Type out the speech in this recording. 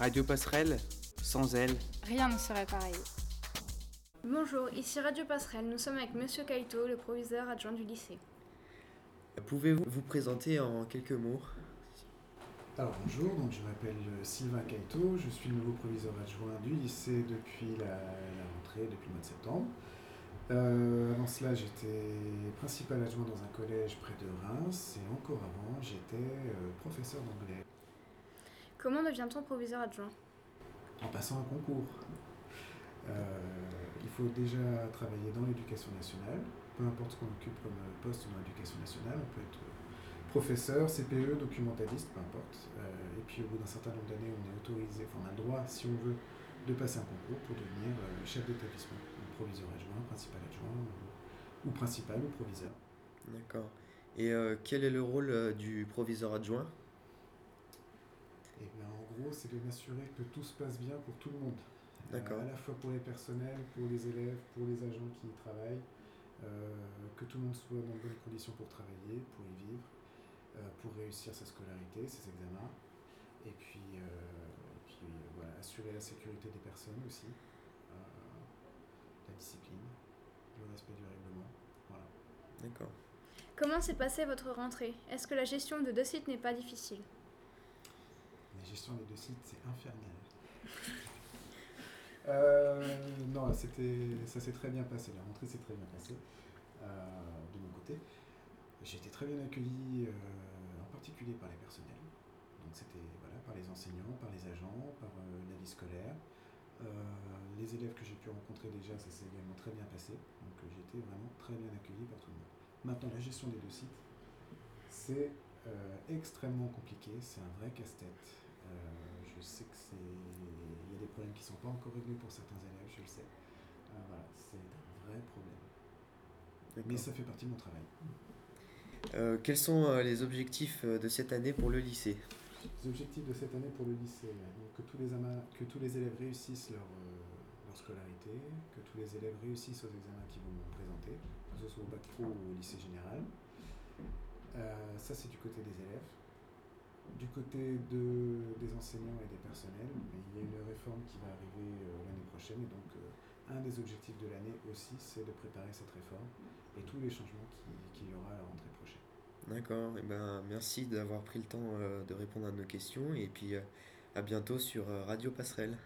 Radio Passerelle, sans elle, rien ne serait pareil. Bonjour, ici Radio Passerelle. Nous sommes avec Monsieur Kaito, le proviseur adjoint du lycée. Pouvez-vous vous présenter en quelques mots? Alors bonjour, donc je m'appelle Sylvain Kaito, je suis le nouveau proviseur adjoint du lycée depuis la, la rentrée, depuis le mois de septembre. Euh, avant cela, j'étais principal adjoint dans un collège près de Reims et encore avant, j'étais euh, professeur d'anglais Comment devient-on proviseur adjoint? En passant un concours. Euh, il faut déjà travailler dans l'éducation nationale, peu importe ce qu'on occupe comme poste dans l'éducation nationale, on peut être professeur, CPE, documentaliste, peu importe. Euh, et puis au bout d'un certain nombre d'années, on est autorisé, enfin on a le droit, si on veut, de passer un concours pour devenir euh, chef d'établissement, proviseur adjoint, principal adjoint, ou, ou principal ou proviseur. D'accord. Et euh, quel est le rôle euh, du proviseur adjoint? Et bien en gros, c'est de m'assurer que tout se passe bien pour tout le monde. D'accord. Euh, à la fois pour les personnels, pour les élèves, pour les agents qui y travaillent, euh, que tout le monde soit dans de bonnes conditions pour travailler, pour y vivre, euh, pour réussir sa scolarité, ses examens, et puis, euh, et puis euh, voilà, assurer la sécurité des personnes aussi, euh, la discipline, le respect du règlement. Voilà. D'accord. Comment s'est passée votre rentrée? Est-ce que la gestion de deux sites n'est pas difficile? La gestion des deux sites, c'est infernal. Euh, non, c'était, ça s'est très bien passé. La rentrée s'est très bien passée euh, de mon côté. J'ai été très bien accueilli, euh, en particulier par les personnels. Donc c'était voilà, par les enseignants, par les agents, par la vie scolaire. Les élèves que j'ai pu rencontrer déjà, ça s'est également très bien passé. Donc j'ai été vraiment très bien accueilli par tout le monde. Maintenant, la gestion des deux sites, c'est extrêmement compliqué, c'est un vrai casse-tête. Euh, je sais que c'est. Il y a des problèmes qui ne sont pas encore réglés pour certains élèves, je le sais. Euh, voilà, c'est un vrai problème. Mais ça fait partie de mon travail. Euh, quels sont euh, les objectifs euh, de cette année pour le lycée? Les objectifs de cette année pour le lycée, donc que tous les, ama- que tous les élèves réussissent leur, leur scolarité, que tous les élèves réussissent aux examens qu'ils vont présenter, que ce soit au bac pro ou au lycée général. Ça, c'est du côté des élèves. Du côté de, des enseignants et des personnels, il y a une réforme qui va arriver euh, l'année prochaine et donc euh, un des objectifs de l'année aussi, c'est de préparer cette réforme et tous les changements qui- qu'il y aura à la rentrée prochaine. D'accord. Et ben, merci d'avoir pris le temps euh, de répondre à nos questions et puis à bientôt sur Radio Passerelle.